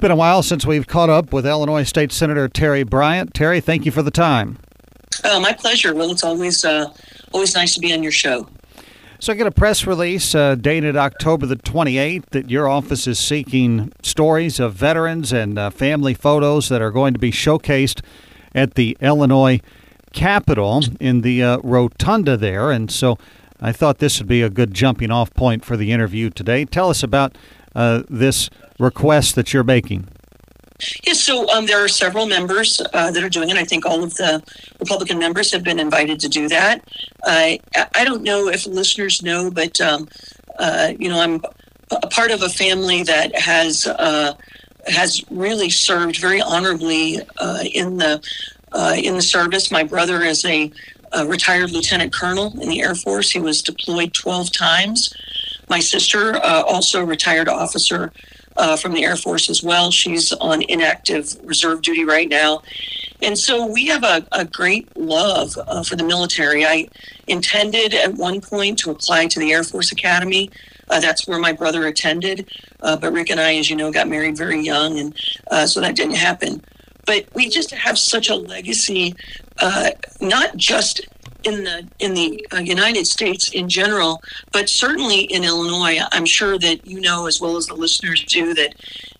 been a while since we've caught up with Illinois State Senator Terri Bryant. Terri, thank you for the time. Oh, my pleasure. Well, it's always uh, always nice to be on your show. So I get a press release uh, dated October the 28th that your office is seeking stories of veterans and uh, family photos that are going to be showcased at the Illinois Capitol in the uh, rotunda there. And so I thought this would be a good jumping off point for the interview today. Tell us about uh, this request that you're making. Yes, so um, there are several members uh, that are doing it. I think all of the Republican members have been invited to do that. Uh, I don't know if listeners know, but um, uh, you know, I'm a part of a family that has uh, has really served very honorably uh, in the uh, in the service. My brother is a, a retired lieutenant colonel in the Air Force. He was deployed 12 times. My sister, also a retired officer uh, from the Air Force as well. She's on inactive reserve duty right now. And so we have a, a great love uh, for the military. I intended at one point to apply to the Air Force Academy. Uh, that's where my brother attended. Uh, but Rick and I, as you know, got married very young, and uh, so that didn't happen. But we just have such a legacy, uh, not just in the in the uh, United States in general, but certainly in Illinois. I'm sure that you know as well as the listeners do that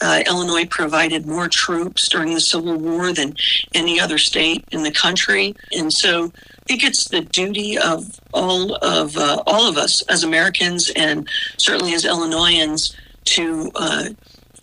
uh, Illinois provided more troops during the Civil War than any other state in the country, and so I think it's the duty of all of uh, all of us as Americans and certainly as Illinoisans to uh,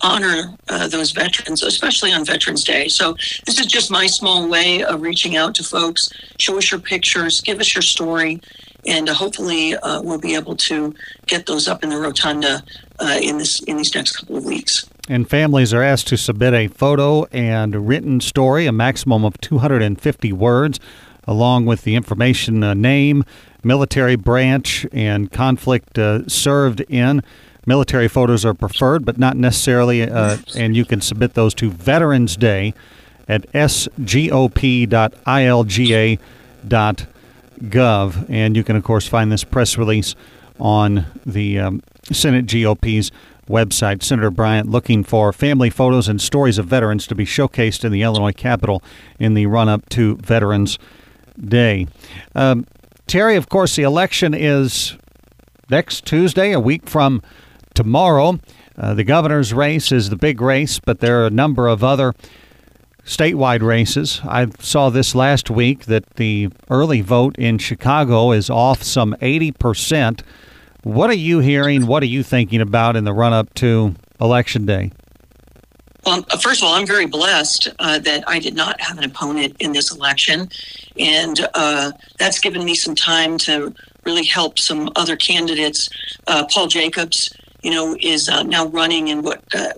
honor uh, those veterans, especially on Veterans Day. So this is just my small way of reaching out to folks. Show us your pictures, give us your story, and uh, hopefully uh, we'll be able to get those up in the rotunda uh, in this in these next couple of weeks. And families are asked to submit a photo and written story, a maximum of 250 words, along with the information uh, name, military branch, and conflict uh, served in. Military photos are preferred, but not necessarily, uh, and you can submit those to Veterans Day at sgop.ilga.gov. And you can, of course, find this press release on the um, Senate GOP's website. Senator Bryant looking for family photos and stories of veterans to be showcased in the Illinois Capitol in the run up to Veterans Day. Um, Terri, of course, the election is next Tuesday, a week from tomorrow. Uh, the governor's race is the big race, but there are a number of other statewide races. I saw this last week that the early vote in Chicago is off some 80%. What are you hearing? What are you thinking about in the run up to Election Day? Well, uh, first of all, I'm very blessed uh, that I did not have an opponent in this election. And uh, that's given me some time to really help some other candidates. Uh, Paul Jacobs you know, is uh, now running in what uh,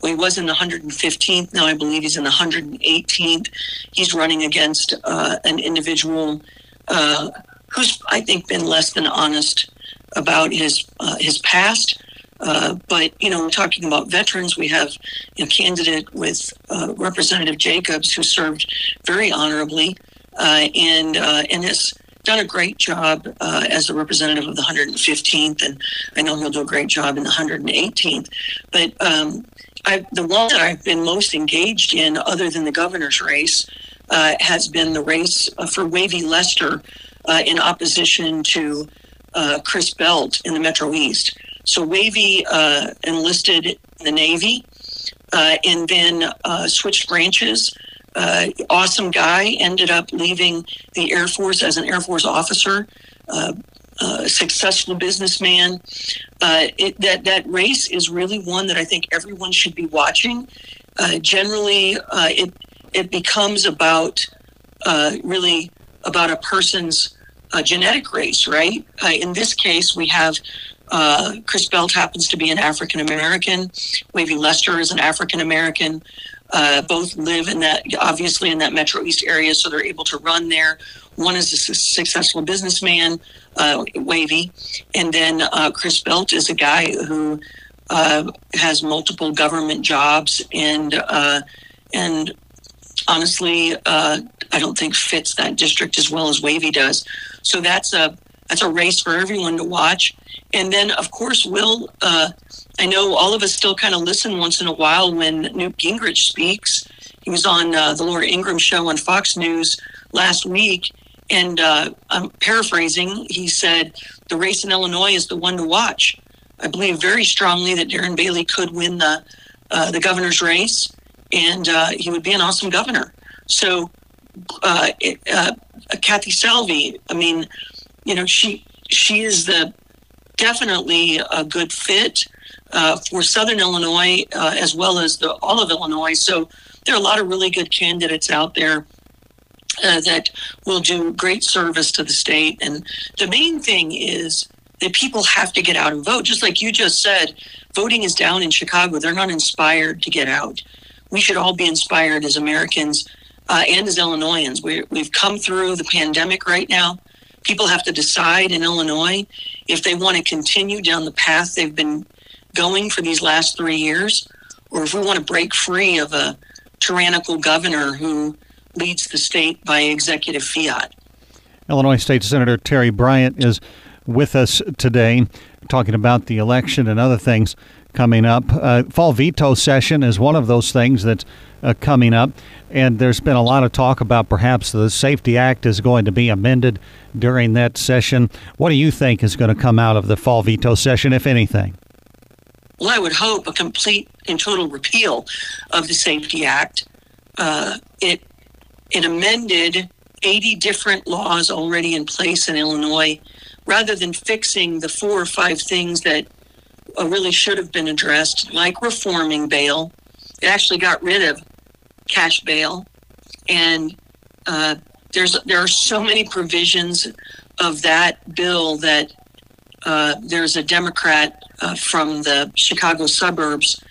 well, he was in the 115th. Now I believe he's in the 118th. He's running against uh, an individual uh, who's, I think, been less than honest about his uh, his past. Uh, but you know, talking about veterans, we have a candidate with Representative Jacobs who served very honorably and and has done a great job uh, as a representative of the 115th, and I know he'll do a great job in the 118th. But um, I, the one that I've been most engaged in, other than the governor's race, uh, has been the race uh, for Wavey Lester uh, in opposition to uh, Chris Belt in the Metro East. So Wavey uh, enlisted in the Navy and then switched branches uh, awesome guy, ended up leaving the Air Force as an Air Force officer, uh, uh, successful businessman. Uh, it, that, that race is really one that I think everyone should be watching. Uh, generally, uh, it, it becomes about really about a person's genetic race, right? in this case, we have uh, Chris Belt happens to be an African American. Wavey Lester is an African American. Uh, both live in that, obviously, in that Metro East area, so they're able to run there. One is a su- successful businessman, uh, Wavey, and then uh, Chris Belt is a guy who uh, has multiple government jobs and uh, and honestly, I don't think fits that district as well as Wavey does. So that's a that's a race for everyone to watch. And then, of course, Will I know all of us still kind of listen once in a while when Newt Gingrich speaks. He was on uh, the Laura Ingraham show on Fox News last week, and uh, I'm paraphrasing. He said the race in Illinois is the one to watch. I believe very strongly that Darren Bailey could win the uh, the governor's race, and uh, he would be an awesome governor. So, uh, it, uh, Kathy Salvi, I mean, you know, she she is the definitely a good fit uh, for Southern Illinois uh, as well as the all of Illinois. So there are a lot of really good candidates out there. Uh, that will do great service to the state. And the main thing is that people have to get out and vote. Just like you just said, voting is down in Chicago. They're not inspired to get out. We should all be inspired as Americans uh, and as Illinoisans. we we've come through the pandemic right now. People have to decide in Illinois if they want to continue down the path they've been going for these last three years, or if we want to break free of a tyrannical governor who leads the state by executive fiat. Illinois State Senator Terri Bryant is with us today, talking about the election and other things coming up. Uh, fall veto session is one of those things that's uh, coming up, and there's been a lot of talk about perhaps the SAFE-T Act is going to be amended during that session. What do you think is going to come out of the fall veto session, if anything? Well, I would hope a complete and total repeal of the SAFE-T Act. Uh, it it amended 80 different laws already in place in Illinois, rather than fixing the four or five things that uh, really should have been addressed, like reforming bail. It actually got rid of cash bail, and uh, there's there are so many provisions of that bill that uh, there's a Democrat uh, from the Chicago suburbs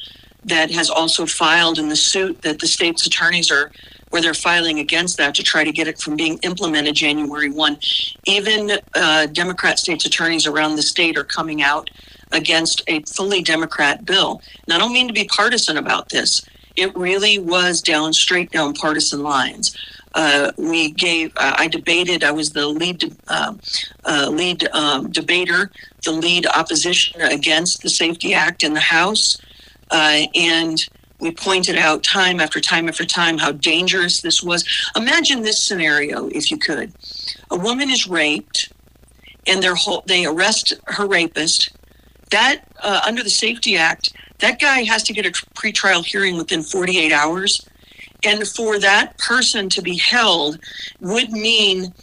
that has also filed in the suit that the state's attorneys are where they're filing against that to try to get it from being implemented January 1. Even uh, Democrat states attorneys around the state are coming out against a fully Democrat bill. And I don't mean to be partisan about this. It really was down straight down partisan lines. Uh, we gave. Uh, I debated. I was the lead uh, uh, lead um, debater, the lead opposition against the SAFE-T Act in the House, uh, and we pointed out time after time after time how dangerous this was. Imagine this scenario, if you could: a woman is raped, and they're they arrest her rapist. That uh, under the SAFE-T Act, that guy has to get a pretrial hearing within 48 hours and for that person to be held would mean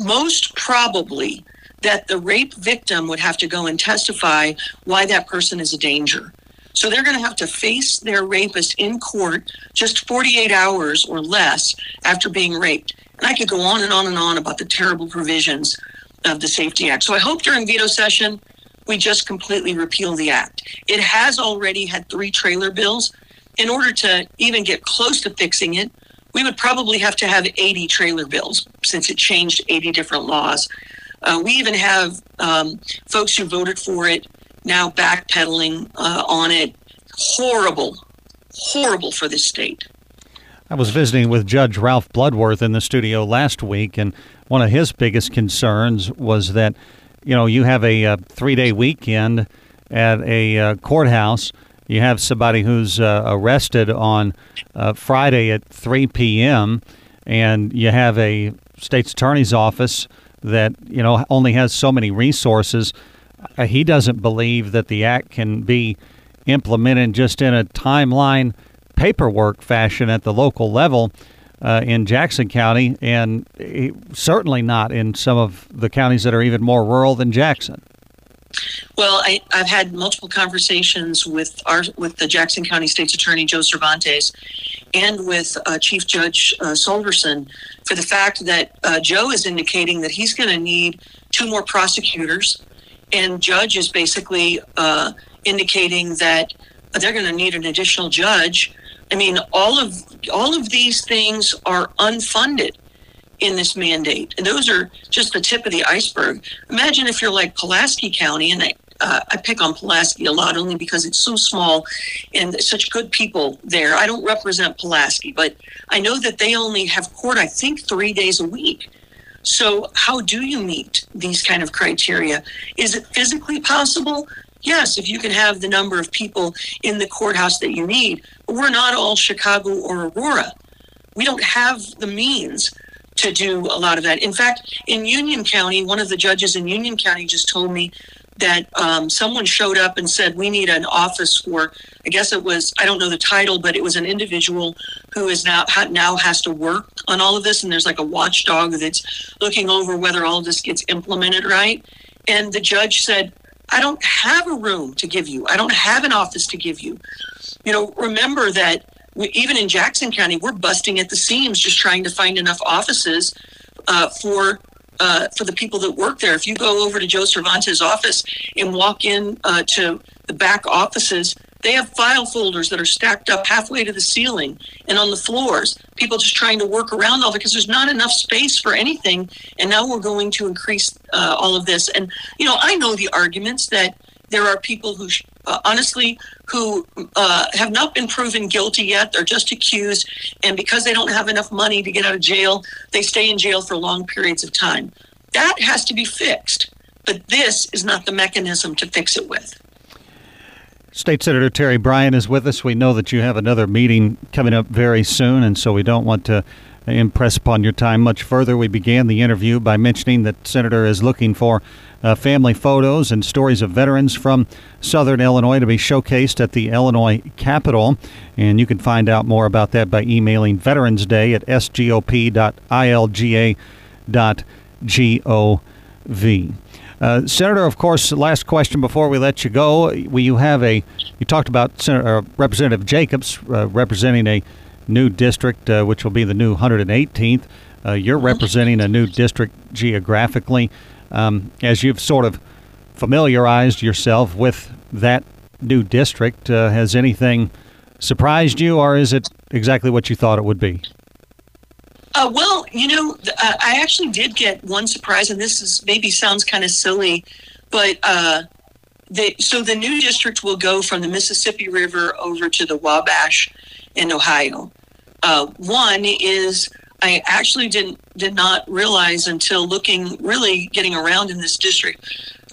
most probably that the rape victim would have to go and testify why that person is a danger. So they're going to have to face their rapist in court just 48 hours or less after being raped. And I could go on and on and on about the terrible provisions of the SAFE-T Act. So I hope during veto session, we just completely repeal the act. It has already had three trailer bills in order to even get close to fixing it, we would probably have to have 80 trailer bills since it changed 80 different laws. Uh, we even have um, folks who voted for it now backpedaling uh, on it. Horrible, horrible for this state. I was visiting with Judge Ralph Bloodworth in the studio last week, and one of his biggest concerns was that, you know, you have a, a uh, three day weekend at a uh, courthouse you have somebody who's uh, arrested on uh, Friday at 3 p.m., and you have a state's attorney's office that you know only has so many resources. Uh, he doesn't believe that the act can be implemented just in a timeline paperwork fashion at the local level. Uh, in Jackson County, and certainly not in some of the counties that are even more rural than Jackson. Well, I, have had multiple conversations with our with the Jackson County State's Attorney Joe Cervantes and with uh, Chief Judge uh, Solverson for the fact that uh, Joe is indicating that he's going to need two more prosecutors, and Judge is basically uh, indicating that they're going to need an additional judge. I mean, all of all of these things are unfunded in this mandate. And those are just the tip of the iceberg. Imagine if you're like Pulaski County, and I, uh, I pick on Pulaski a lot only because it's so small and such good people there. I don't represent Pulaski, but I know that they only have court, I think, three days a week. So, how do you meet these kind of criteria? Is it physically possible? yes, if you can have the number of people in the courthouse that you need, but we're not all Chicago or Aurora. We don't have the means to do a lot of that. In fact, in Union County, one of the judges in Union County just told me that um, someone showed up and said, We need an office for, I guess it was, I don't know the title, but it was an individual who is now, now has to work on all of this. And there's like a watchdog that's looking over whether all of this gets implemented right. And the judge said, I don't have a room to give you. I don't have an office to give you. You know, remember that we, even in Jackson County, we're busting at the seams just trying to find enough offices uh, for uh, for the people that work there. If you go over to Joe Cervantes' office and walk in uh, to the back offices, they have file folders that are stacked up halfway to the ceiling and on the floors. People just trying to work around all because there's not enough space for anything. And now we're going to increase uh, all of this. And you know, I know the arguments that there are people who, uh, honestly, who uh, have not been proven guilty yet. They're just accused. And because they don't have enough money to get out of jail, they stay in jail for long periods of time. That has to be fixed. But this is not the mechanism to fix it with. State Senator Terri Bryan is with us. We know that you have another meeting coming up very soon, and so we don't want to impress upon your time much further. We began the interview by mentioning that Senator is looking for uh, family photos and stories of veterans from Southern Illinois to be showcased at the Illinois Capitol. And you can find out more about that by emailing Veterans Day at sgop.ilga.gov. Uh, Senator, of course, last question before we let you go. You have a, you talked about Senator, uh, Representative Jacobs uh, representing a new district, uh, which will be the new 118th. Uh, you're representing a new district geographically. Um, as you've sort of familiarized yourself with that new district, uh, has anything surprised you, or is it exactly what you thought it would be? Uh, well, you know, uh, I actually did get one surprise, and this is maybe sounds kind of silly, but uh, so the new district will go from the Mississippi River over to the Wabash in Ohio. Uh, one is I actually didn't did not realize until looking really getting around in this district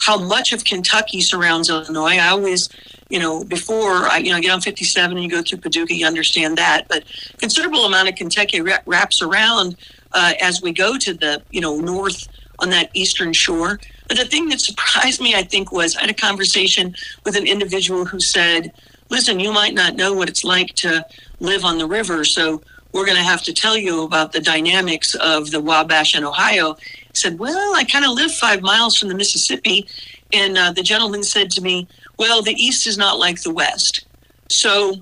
how much of Kentucky surrounds Illinois. I always, you know, before I you know get on 57 and you go through Paducah, you understand that, but considerable amount of Kentucky wraps around uh, as we go to the you know north on that eastern shore. But the thing that surprised me, I think, was I had a conversation with an individual who said, "Listen, you might not know what it's like to live on the river, so." we're going to have to tell you about the dynamics of the Wabash in Ohio. Said, well, I kind of live five miles from the Mississippi. And uh, the gentleman said to me, well, the East is not like the West. So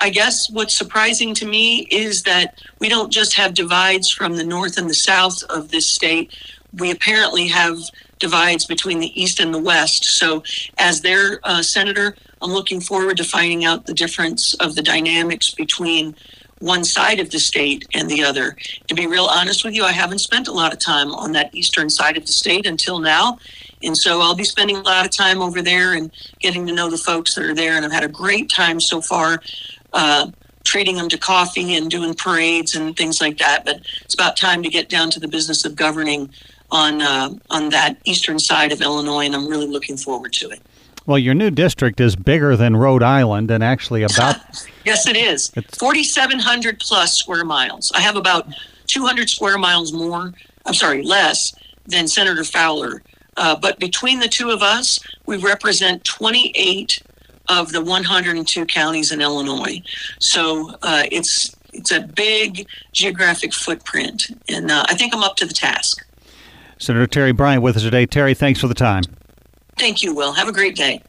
I guess what's surprising to me is that we don't just have divides from the North and the South of this state. We apparently have divides between the East and the West. So, as their uh, senator, I'm looking forward to finding out the difference of the dynamics between one side of the state and the other. To be real honest with you, I haven't spent a lot of time on that eastern side of the state until now. And so I'll be spending a lot of time over there and getting to know the folks that are there. And I've had a great time so far. Uh, treating them to coffee and doing parades and things like that. But it's about time to get down to the business of governing on uh, on that eastern side of Illinois, and I'm really looking forward to it. Well, your new district is bigger than Rhode Island and actually about. yes, it is. 4,700 plus square miles. I have about 200 square miles more, I'm sorry, less than Senator Fowler. Uh, but between the two of us, we represent 28 of the 102 counties in Illinois. So uh, it's it's a big geographic footprint, and uh, I think I'm up to the task. Senator Terri Bryant with us today. Terri, thanks for the time. Thank you, Will. Have a great day.